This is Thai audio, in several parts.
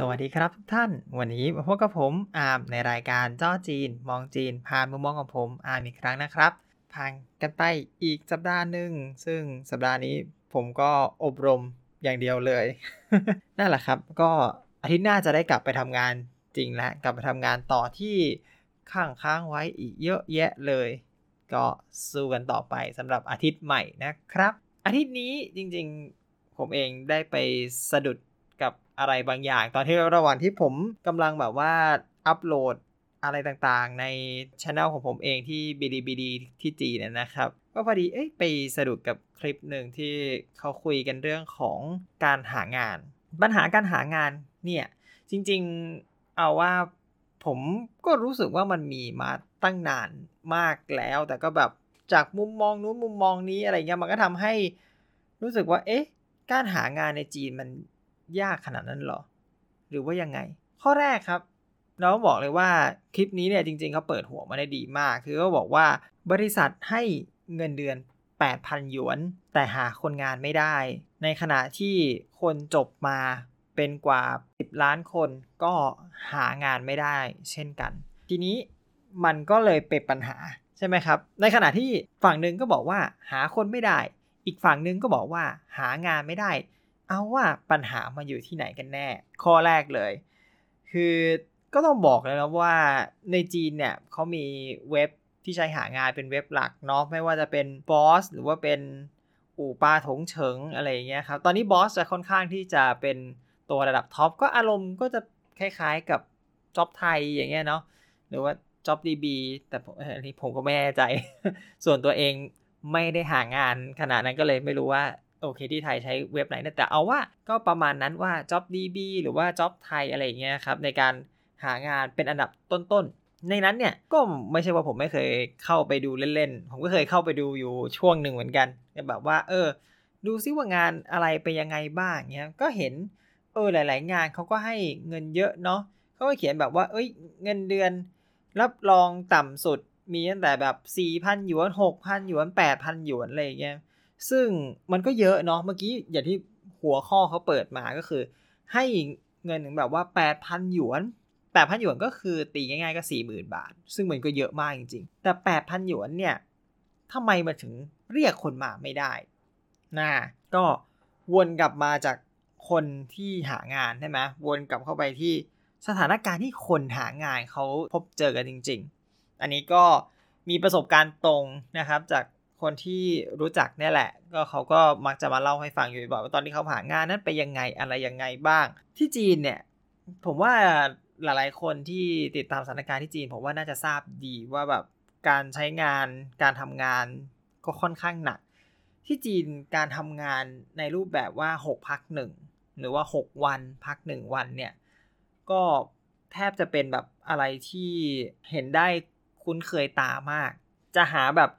สวัสดีครับทุกท่าน วันนี้มาพบกับผมอาร์มในรายการจ้อจีน มองจีน ผ่านมุมมองของผมอาร์มอีกครั้งนะครับ ผ่านกันไปอีกสัปดาห์หนึ่งซึ่งสัปดาห์นี้ผมก็อบรมอย่างเดียวเลย นั่นแหละครับ ก็อาทิตย์หน้าจะได้กลับไปทำงานจริงแล้ว กลับไปทำงานต่อที่ข้างค้างไว้อีกเยอะแยะเลย ก็สู้กันต่อไปสำหรับอาทิตย์ใหม่นะครับ อาทิตย์นี้จริงๆ ผมเองได้ไปสะดุด อะไรบางอย่าง ตอนที่ระหว่างที่ผมกำลังแบบว่าอัปโหลดอะไรต่างๆ ในช anel ของผมเองที่ BDBD ที่จีนนะครับ ก็พอดีเอ้ยไปสะดุดกับคลิปหนึ่งที่เขาคุยกันเรื่องของการหางาน ปัญหาการหางานเนี่ย จริงๆเอาว่าผมก็รู้สึกว่ามันมีมาตั้งนานมากแล้ว แต่ก็แบบจากมุมมองนู้นมุมมองนี้อะไรเงี้ยมันก็ทำให้รู้สึกว่าเอ๊ะการหางานในจีนมัน ยากขนาดนั้นหรอ หรือว่ายังไง ข้อแรกครับ เราบอกเลยว่าคลิปนี้เนี่ยจริงๆเขาเปิดหัวมาได้ดีมาก คือเขาบอกว่าบริษัทให้เงินเดือน 8,000 หยวน แต่หาคนงานไม่ได้ ในขณะที่คนจบมาเป็นกว่า 10 ล้านคนก็หางานไม่ได้เช่นกัน ทีนี้มันก็เลยเป็นปัญหาใช่ไหมครับ ในขณะที่ฝั่งหนึ่งก็บอกว่าหาคนไม่ได้ อีกฝั่งหนึ่งก็บอกว่าหางานไม่ได้ เอาว่าปัญหามาอยู่ที่ไหนกันแน่ ข้อแรกเลย คือก็ต้องบอกเลยนะว่าในจีนเนี่ยเขามีเว็บที่ใช้หางานเป็นเว็บหลักเนาะไม่ว่าจะเป็น Boss หรือว่าเป็นอู่ปลาถงเฉิงอะไรอย่างเงี้ยครับตอนนี้ Boss จะค่อนข้างที่จะเป็นตัวระดับท็อปก็อารมณ์ก็จะคล้ายๆกับจ็อบไทยอย่างเงี้ยเนาะหรือว่า JobDB แต่อันนี้ผมก็ไม่แน่ใจ ส่วนตัวเองไม่ได้หางานขนาดนั้นก็เลยไม่รู้ว่า โอเคที่ไทยใช้เว็บไหนนะแต่เอาว่าก็ประมาณนั้นว่า JobDB หรือว่า Job ไทยอะไรอย่างเงี้ยครับในการหางานเป็นอันดับต้นๆ ในนั้นเนี่ยก็ไม่ใช่ว่าผมไม่เคยเข้าไปดูเล่นๆ ผมก็เคยเข้าไปดูอยู่ช่วงหนึ่งเหมือนกัน แบบว่า เออ ดูซิว่างานอะไรไปยังไงบ้างเงี้ยก็เห็นเออหลาย ๆ งานเขาก็ให้เงินเยอะเนาะเขาก็เขียนแบบว่า เอ้ยเงินเดือน รับรองต่ำสุดมีตั้งแต่แบบ4,000หยวน6,000หยวน8,000หยวนอะไรอย่างเงี้ย ซึ่งมันก็เยอะเนาะเมื่อกี้อย่างที่หัวข้อเขาเปิดมาก็คือ ให้เงินถึงแบบว่า 8,000 หยวน8,000 หยวนก็คือตีง่ายๆก็ 40,000 บาท ซึ่งมันก็เยอะมากจริงๆ แต่ 8,000 หยวนเนี่ยทำไมมาถึงเรียกคนมาไม่ได้นะก็วนกลับมาจากคนที่หางานใช่ไหมวนกลับเข้าไปที่สถานการณ์ที่คนหางานเขาพบเจอกันจริง ๆ อันนี้ก็มีประสบการณ์ตรงนะครับจาก คนที่รู้จักเนี่ยแหละ ก็เขาก็มักจะมาเล่าให้ฟังอยู่บ่อยว่าตอนที่เขาหางานนั้นไปยังไงอะไรยังไงบ้าง ที่จีนเนี่ย ผมว่าหลายๆคนที่ติดตามสถานการณ์ที่จีน ผมว่าน่าจะทราบดีว่าแบบการใช้งานการทำงานก็ค่อนข้างหนัก ที่จีนการทำงานในรูปแบบว่า 6 พักหนึ่งหรือว่า 6 วันพัก 1 วันเนี่ย ก็แทบจะเป็นแบบอะไรที่เห็นได้คุ้นเคยตามาก จะหาแบบ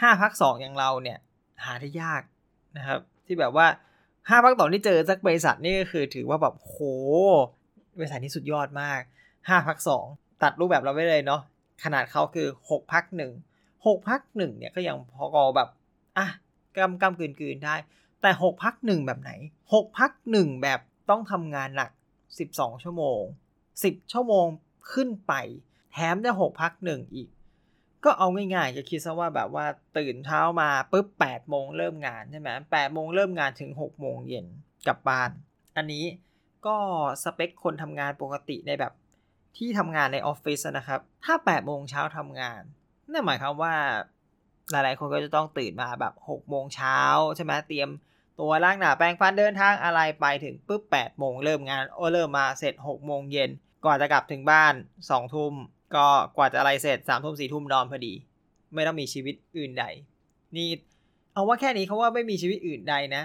5พัก2องอย่างเราเนี่ย หาได้ยากนะครับ ที่แบบว่า5พักต่อที่เจอสักบริษัทนี่ก็คือถือว่าแบบโหบริษัทนี้สุดยอดมาก5พัก2ตัดรูปแบบเราไว้เลยเนาะขนาดเขาคือ6พัก1 6พัก1เนี่ยก็ยังพอกอแบบอะกำกำกืนกืนได้ แต่6พัก1แบบไหน6พัก1แบบต้องทำงานหนัก12ชั่วโมง10ชั่วโมงขึ้นไป แถมจะ6พัก1อีก ก็เอาง่ายๆ จะคิดซะว่าแบบว่าตื่นเช้ามาปุ๊บ8โมงเริ่มงานใช่ไหม8โมงเริ่มงานถึง6โมงเย็นกลับบ้าน อันนี้ก็สเปคคนทำงานปกติในแบบที่ทำงานในออฟฟิศนะครับ ถ้า8โมงเช้าทำงานนั่นหมายความว่า หลายๆ คนก็จะต้องตื่นมาแบบ6โมงเช้าใช่ไหมเตรียมตัวล้างหน้าแปรงฟันเดินทางอะไรไปถึงปุ๊บ8โมงเริ่มงานโอเริ่มมาเสร็จ6โมงเย็นก่อนจะกลับถึงบ้าน2ทุ่ม ก็กว่าจะอะไรเสร็จ3ทุ่ม4ทุ่มนอนพอดี ไม่ต้องมีชีวิตอื่นใด นี่เอาว่าแค่นี้เขาว่าไม่มีชีวิตอื่นใดนะ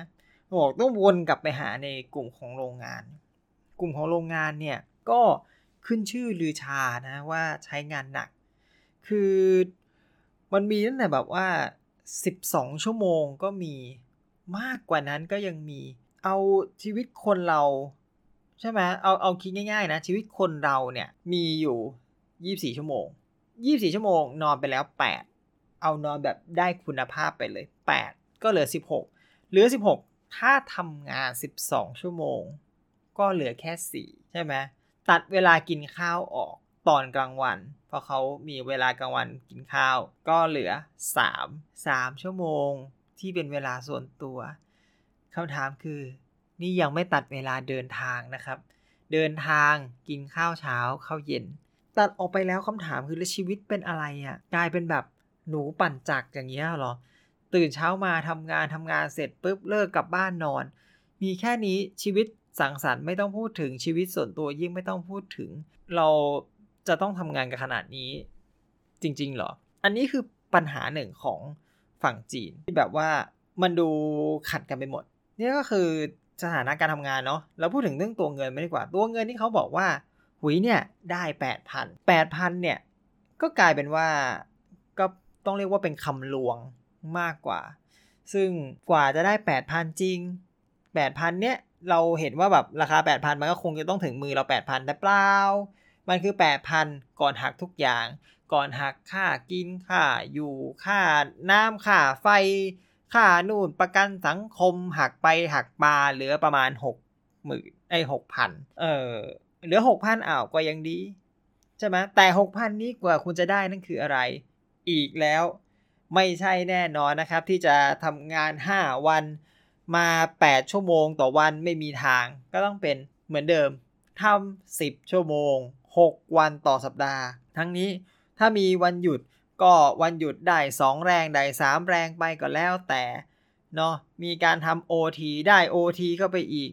บอกต้องวนกลับไปหาในกลุ่มของโรงงาน กลุ่มของโรงงานเนี่ยก็ขึ้นชื่อลือชานะว่าใช้งานหนัก คือมันมีตั้งแต่แบบว่า 12 ชั่วโมงก็มีมากกว่านั้นก็ยังมี เอาชีวิตคนเรา ใช่ไหมเอาเอาคิดง่ายๆนะ ชีวิตคนเราเนี่ยมีอยู่ 24ชั่วโมง24ชั่วโมง นอนไปแล้ว8เอานอนแบบได้คุณภาพไปเลย8ก็เหลือ16เหลือ16ถ้าทำงาน12ชั่วโมง ก็เหลือแค่4ใช่ไหมตัดเวลากินข้าวออกตอนกลางวัน เพราะเขามีเวลากลางวันกินข้าว ก็เหลือ3 3ชั่วโมงที่เป็นเวลาส่วนตัวคำถามคือ นี่ยังไม่ตัดเวลาเดินทางนะครับ เดินทางกินข้าวเช้าข้าวเย็น ตัดออกไปแล้วคำถามคือแล้วชีวิตเป็นอะไรอะ่ะกลายเป็นแบบหนูปั่นจักรอย่างเงี้ยหรอ ตื่นเช้ามาทำงานทำงานเสร็จปุ๊บเลิกกลับบ้านนอน มีแค่นี้ชีวิตสังสรรค์ไม่ต้องพูดถึงชีวิตส่วนตัวยิ่งไม่ต้องพูดถึง เราจะต้องทำงานกันขนาดนี้ จริงๆเหรอ อันนี้คือปัญหาหนึ่งของฝั่งจีนที่แบบว่ามันดูขัดกันไปหมด นี่ก็คือสถานะการทำงานเนาะเราพูดถึงเรื่องตัวเงินไม่ดีกว่า ตัวเงินที่เขาบอกว่า หุยเนี่ยได้แปดพันแปดพันเนี่ยก็กลายเป็นว่าก็ต้องเรียกว่าเป็นคำลวงมากกว่า ซึ่งกว่าจะได้แปดพันจริงแปดพันเนี่ยเราเห็นว่าแบบราคา8,000มันก็คงจะต้องถึงมือเรา8,000แต่เปล่า มันคือ8,000ก่อนหักทุกอย่าง ก่อนหักค่ากินค่าอยู่ค่าน้ำค่าไฟค่านู่นประกันสังคมหักไปหักมาเหลือประมาณ6หมื่นไอ้หกพันเออ เหลือ6,000อ้าวก็ยังดีใช่ไหมแต่6,000นี้กว่าคุณจะได้นั่นคืออะไร อีกแล้ว ไม่ใช่แน่นอนนะครับ ที่จะทำงาน 5 วันมา 8 ชั่วโมงต่อวันไม่มีทาง ก็ต้องเป็นเหมือนเดิมทำ10 ชั่วโมง 6 วันต่อสัปดาห์ ทั้งนี้ถ้ามีวันหยุดก็วันหยุดได้ 2 แรงได้ 3 แรงไปก็แล้วแต่เนาะมีการทำ OT ได้ OT เข้าไปอีก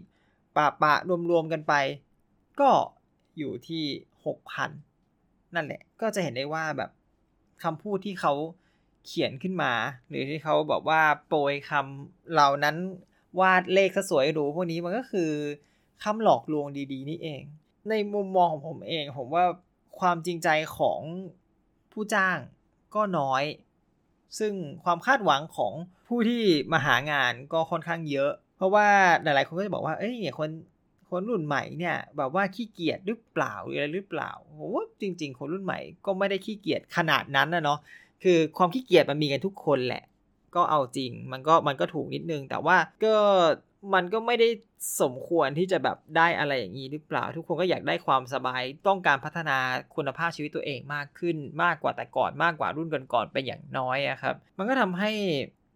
ปะปะรวมๆกันไป ก็อยู่ที่6,000นั่นแหละ ก็จะเห็นได้ว่าแบบคำพูดที่เขาเขียนขึ้นมา หรือที่เขาบอกว่าโปรยคำเหล่านั้นวาดเลขสวยหรูพวกนี้มันก็คือคำหลอกลวงดีๆ นี่เอง ในมุมมองของผมเอง ผมว่าความจริงใจของผู้จ้างก็น้อย ซึ่งความคาดหวังของผู้ที่มาหางานก็ค่อนข้างเยอะ เพราะว่าหลายๆคนก็จะบอกว่า เอ้ยเนี่ยคน คนรุ่นใหม่เนี่ยแบบว่าขี้เกียจหรือเปล่าอะไรหรือเปล่าผมว่าจริง ๆ คนรุ่นใหม่ก็ไม่ได้ขี้เกียจขนาดนั้นนะเนาะคือความขี้เกียจมันมีกันทุกคนแหละ ก็เอาจริงมันก็มันก็ถูกนิดนึง แต่ว่าก็มันก็ไม่ได้สมควรที่จะแบบได้อะไรอย่างนี้หรือเปล่า ทุกคนก็อยากได้ความสบายต้องการพัฒนาคุณภาพชีวิตตัวเองมากขึ้น มากกว่าแต่ก่อนมากกว่ารุ่นก่อนๆไปอย่างน้อยอะครับ มันก็ทำให้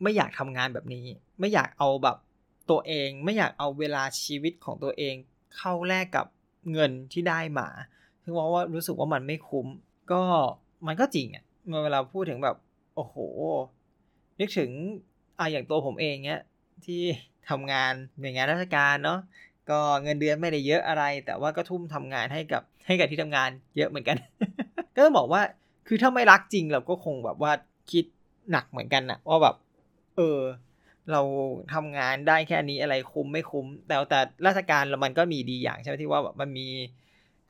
ไม่อยากทำงานแบบนี้ ไม่อยากเอาแบบ ตัวเองไม่อยากเอาเวลาชีวิตของตัวเองเข้าแลกกับเงินที่ได้มาถึงว่ารู้สึกว่ามันไม่คุ้ม ก็มันก็จริงอะเมื่อเวลาพูดถึงแบบ โอ้โห นึกถึงอ่าอย่างตัวผมเองเนี้ยที่ทำงานหน่วยงานราชการเนาะก็เงินเดือนไม่ได้เยอะอะไร แต่ว่าก็ทุ่มทำงานให้กับให้กับที่ทำงานเยอะเหมือนกัน ก็ต้องบอกว่าคือถ้าไม่รักจริงเราก็คงแบบว่าคิดหนักเหมือนกันนะว่าแบบ เออ เราทำงานได้แค่นี้อะไรคุ้มไม่คุ้ม แต่แต่ราชการมันก็มีดีอย่างใช่ไหมที่ว่าแบบมันมี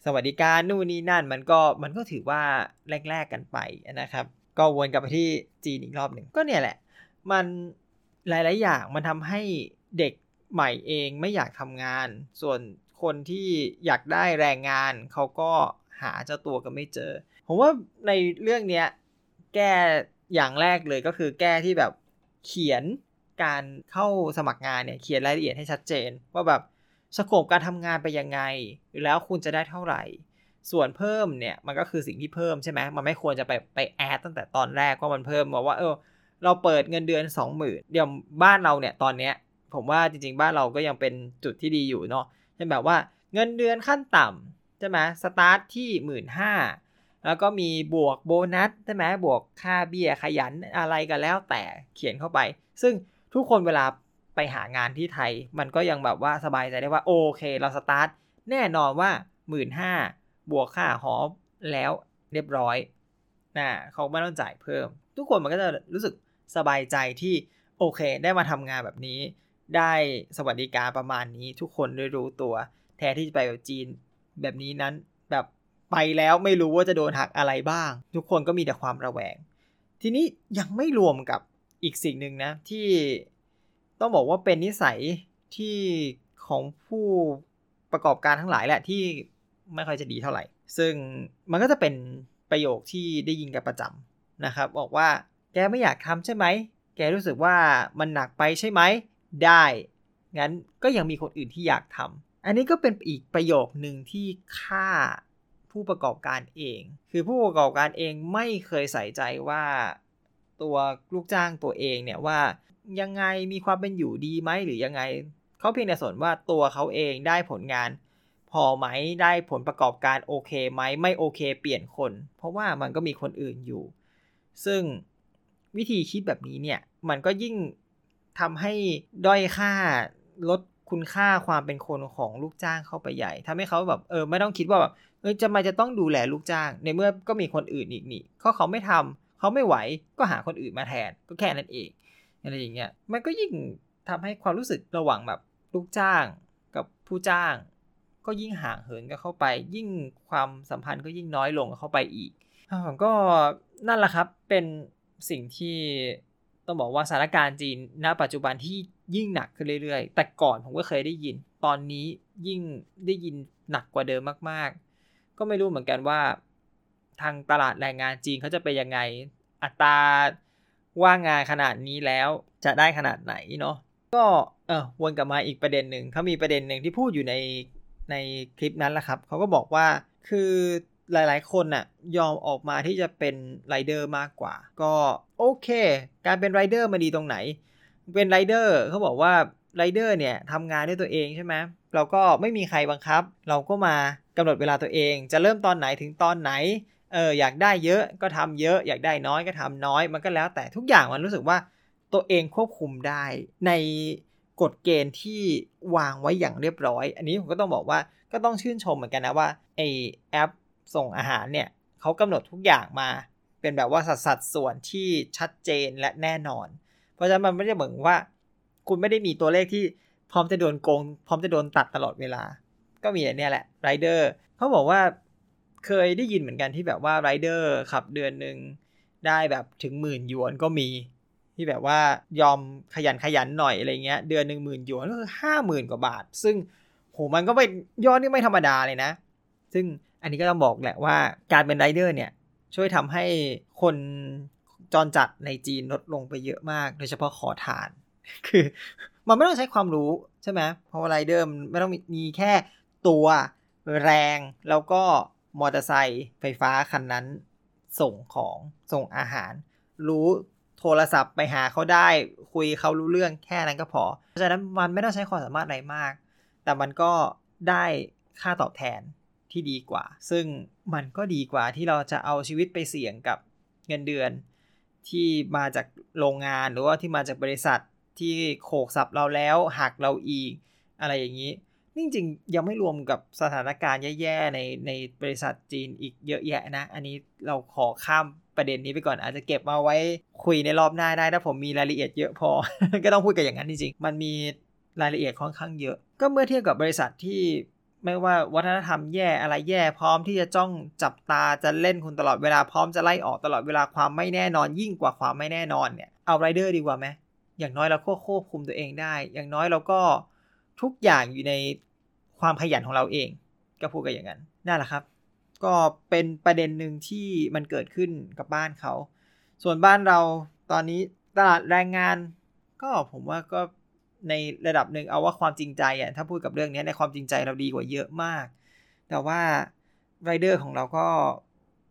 สวัสดิการนู่นนี่นั่นมันก็มันก็ถือว่าแลกๆกันไปนะครับ ก็วนกลับไปที่จีนอีกรอบหนึ่งก็เนี่ยแหละ มันหลาย ๆ อย่างมันทำให้เด็กใหม่เองไม่อยากทำงาน ส่วนคนที่อยากได้แรงงานเขาก็หาเจ้าตัวก็ไม่เจอ ผมว่าในเรื่องเนี้ยแก้อย่างแรกเลยก็คือแก้ที่แบบเขียน การเข้าสมัครงานเนี่ยเขียนรายละเอียดให้ชัดเจน ว่าแบบสโคปการทำงานไปยังไง แล้วคุณจะได้เท่าไหร่ ส่วนเพิ่มเนี่ยมันก็คือสิ่งที่เพิ่มใช่ไหมมันไม่ควรจะไปไปแอดตั้งแต่ตอนแรกว่ามันเพิ่มบอกว่าเออเราเปิดเงินเดือน 20,000เดี๋ยวบ้านเราเนี่ยตอนเนี้ยผมว่าจริง ๆ บ้านเราก็ยังเป็นจุดที่ดีอยู่เนาะเช่นแบบว่าเงินเดือนขั้นต่ำใช่ไหมสตาร์ทที่หมื่นห้าแล้วก็มีบวกโบนัสใช่ไหมบวกค่าเบี้ยขยันอะไรก็แล้วแต่เขียนเข้าไป ซึ่ง ทุกคนเวลาไปหางานที่ไทย มันก็ยังแบบว่าสบายใจได้ว่าโอเค เราสตาร์ทแน่นอนว่าหมื่นห้าบวกค่าหอแล้วเรียบร้อยนะเขาไม่ต้องจ่ายเพิ่ม ทุกคนมันก็จะรู้สึกสบายใจที่โอเค ได้มาทำงานแบบนี้ ได้สวัสดิการประมาณนี้ ทุกคนได้รู้ตัว แทนที่จะไปแบบจีนแบบนี้นั้นแบบไปแล้วไม่รู้ว่าจะโดนหักอะไรบ้าง ทุกคนก็มีแต่ความระแวง ทีนี้ยังไม่รวมกับ อีกสิ่งหนึ่งนะ ที่ต้องบอกว่าเป็นนิสัยที่ของผู้ประกอบการทั้งหลายแหละที่ไม่ค่อยจะดีเท่าไหร่ ซึ่งมันก็จะเป็นประโยคที่ได้ยินกันประจำนะครับ บอกว่าแกไม่อยากทำใช่ไหม แกรู้สึกว่ามันหนักไปใช่ไหม ได้ งั้นก็ยังมีคนอื่นที่อยากทอันนี้ก็เป็นอีกประโยคหนึ่งที่ฆ่าผู้ประกอบการเอง คือผู้ประกอบการเองไม่เคยใส่ใจว่า ตัวลูกจ้างตัวเองเนี่ยว่ายังไงมีความเป็นอยู่ดีไหมหรือยังไงเขาเพียงแต่สนว่าตัวเขาเองได้ผลงาน พอไหมได้ผลประกอบการโอเคไหมไม่โอเค เปลี่ยนคน เพราะว่ามันก็มีคนอื่นอยู่ ซึ่งวิธีคิดแบบนี้เนี่ยมันก็ยิ่งทำให้ด้อยค่าลดคุณค่าความเป็นคนของลูกจ้างเข้าไปใหญ่ทำให้เขาแบบเออไม่ต้องคิดว่าแบบเออจะมาจะต้องดูแลลูกจ้าง ในเมื่อก็มีคนอื่นอีกนี่เขาเขาไม่ทำ เขาไม่ไหวก็หาคนอื่นมาแทนก็แค่นั้นเองอะไรอย่างเงี้ยมันก็ยิ่งทำให้ความรู้สึกระหว่างแบบลูกจ้างกับผู้จ้าง ก็ยิ่งห่างเหินกันเข้าไป ยิ่งความสัมพันธ์ก็ยิ่งน้อยลงเข้าไปอีกก็นั่นแหละครับเป็นสิ่งที่ต้องบอกว่าสถานการณ์จีนณ ปัจจุบันที่ยิ่งหนักขึ้นเรื่อยๆ แต่ก่อนผมก็เคยได้ยิน ตอนนี้ยิ่งได้ยินหนักกว่าเดิมมากๆ ก็ไม่รู้เหมือนกันว่า ทางตลาดแรงงานจีนเขาจะไปยังไง อัตราว่างงานขนาดนี้แล้วจะได้ขนาดไหนเนาะก็เออวนกลับมาอีกประเด็นหนึ่งเขามีประเด็นหนึ่งที่พูดอยู่ในในคลิปนั้นแหละครับเขาก็บอกว่าคือหลายๆ คนน่ะยอมออกมาที่จะเป็นไรเดอร์มากกว่า ก็โอเค การเป็นไรเดอร์มาดีตรงไหน เป็นไรเดอร์เขาบอกว่าไรเดอร์เนี่ยทำงานด้วยตัวเองใช่ไหมเราก็ไม่มีใครบังคับ เราก็มากำหนดเวลาตัวเอง จะเริ่มตอนไหนถึงตอนไหนเอออยากได้เยอะก็ทำเยอะ อยากได้น้อยก็ทำน้อย มันก็แล้วแต่ทุกอย่างมันรู้สึกว่าตัวเองควบคุมได้ในกฎเกณฑ์ที่วางไว้อย่างเรียบร้อย อันนี้ผมก็ต้องบอกว่าก็ต้องชื่นชมเหมือนกันนะว่าไอแอปส่งอาหารเนี่ยเขากำหนดทุกอย่างมา เป็นแบบว่าสัดสัดส่วนที่ชัดเจนและแน่นอน เพราะฉะนั้นมันไม่ได้เหมือนว่า คุณไม่ได้มีตัวเลขที่พร้อมจะโดนโกง พร้อมจะโดนตัดตลอดเวลา ก็มีเนี่ยแหละไรเดอร์เขาบอกว่า เคยได้ยินเหมือนกันที่แบบว่าไรเดอร์ขับเดือนหนึ่งได้แบบถึงหมื่นหยวนก็มี ที่แบบว่ายอมขยันขยันหน่อยอะไรเงี้ย เดือนหนึ่งหมื่นหยวนก็คือห้าหมื่นกว่าบาท ซึ่งโหมันก็ไม่ยอดนี่ไม่ธรรมดาเลยนะ ซึ่งอันนี้ก็ต้องบอกแหละว่าการเป็นไรเดอร์เนี่ย ช่วยทำให้คนจรจัดในจีนลดลงไปเยอะมาก โดยเฉพาะขอทาน คือมันไม่ต้องใช้ความรู้ใช่ไหมเพราะว่าไรเดอร์ไม่ต้องมีแค่ตัวแรงแล้วก็ มอเตอร์ไซค์ไฟฟ้าคันนั้นส่งของส่งอาหาร รู้โทรศัพท์ไปหาเขาได้คุยเขารู้เรื่องแค่นั้นก็พอ เพราะฉะนั้นมันไม่ต้องใช้ความสามารถอะไรมาก แต่มันก็ได้ค่าตอบแทนที่ดีกว่า ซึ่งมันก็ดีกว่าที่เราจะเอาชีวิตไปเสี่ยงกับเงินเดือน ที่มาจากโรงงานหรือว่าที่มาจากบริษัทที่โขกสับเราแล้วหักเราอีก อะไรอย่างนี้ นี่จริงยังไม่รวมกับสถานการณ์แย่ๆในในบริษัทจีนอีกเยอะแยะนะ อันนี้เราขอข้ามประเด็นนี้ไปก่อนอาจจะเก็บมาไว้คุยในรอบหน้าได้ถ้าผมมีรายละเอียดเยอะพอ ก็ต้องพูดกันอย่างนั้นจริงๆ มันมีรายละเอียดค่อนข้างเยอะ ก็เมื่อเทียบกับบริษัทที่ไม่ว่าวัฒนธรรมแย่อะไรแย่พร้อมที่จะจ้องจับตาจะเล่นคุณตลอดเวลาพร้อมจะไล่ออกตลอดเวลาความไม่แน่นอน ยิ่งกว่าความไม่แน่นอนเนี่ยเอาไรเดอร์ดีกว่าไหมอย่างน้อยเราก็ควบคุมตัวเองได้ อย่างน้อยเราก็ ทุกอย่างอยู่ในความขยันของเราเอง ก็พูดกันอย่างนั้นนั่นแหละครับ ก็เป็นประเด็นหนึ่งที่มันเกิดขึ้นกับบ้านเขา ส่วนบ้านเราตอนนี้ตลาดแรงงาน ก็ผมว่าก็ในระดับหนึ่งเอาว่าความจริงใจอะถ้าพูดกับเรื่องนี้ในความจริงใจเราดีกว่าเยอะมาก แต่ว่าไรเดอร์ของเราก็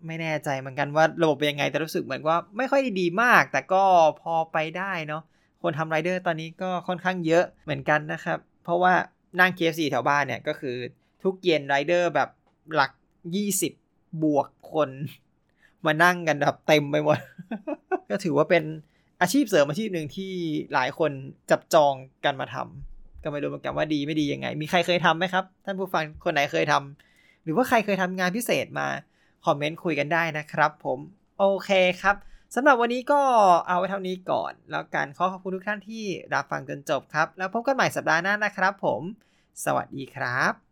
ไม่แน่ใจเหมือนกันว่าระบบเป็นยังไงแต่รู้สึกเหมือนว่าไม่ค่อยดีมาก แต่ก็พอไปได้เนาะคนทำไรเดอร์ตอนนี้ก็ค่อนข้างเยอะเหมือนกันนะครับ เพราะว่านั่ง KFC แถวบ้านเนี่ยก็คือทุกเย็นไรเดอร์แบบหลัก20บบวกคน มานั่งกันแบบเต็มไปหมด ก็ถือว่าเป็นอาชีพเสริมอาชีพหนึ่งที่หลายคนจับจองกันมาทำก็ไม่รู้เหมือนกันว่าดีไม่ดียังไง มีใครเคยทำไหมครับ ท่านผู้ฟังคนไหนเคยทำหรือว่าใครเคยทำงานพิเศษมา คอมเมนต์คุยกันได้นะครับ ผม โอเคครับ สำหรับวันนี้ก็เอาไว้เท่านี้ก่อน แล้วกันขอขอบคุณทุกท่านที่รับฟังจนจบครับ แล้วพบกันใหม่สัปดาห์หน้านะครับผม สวัสดีครับ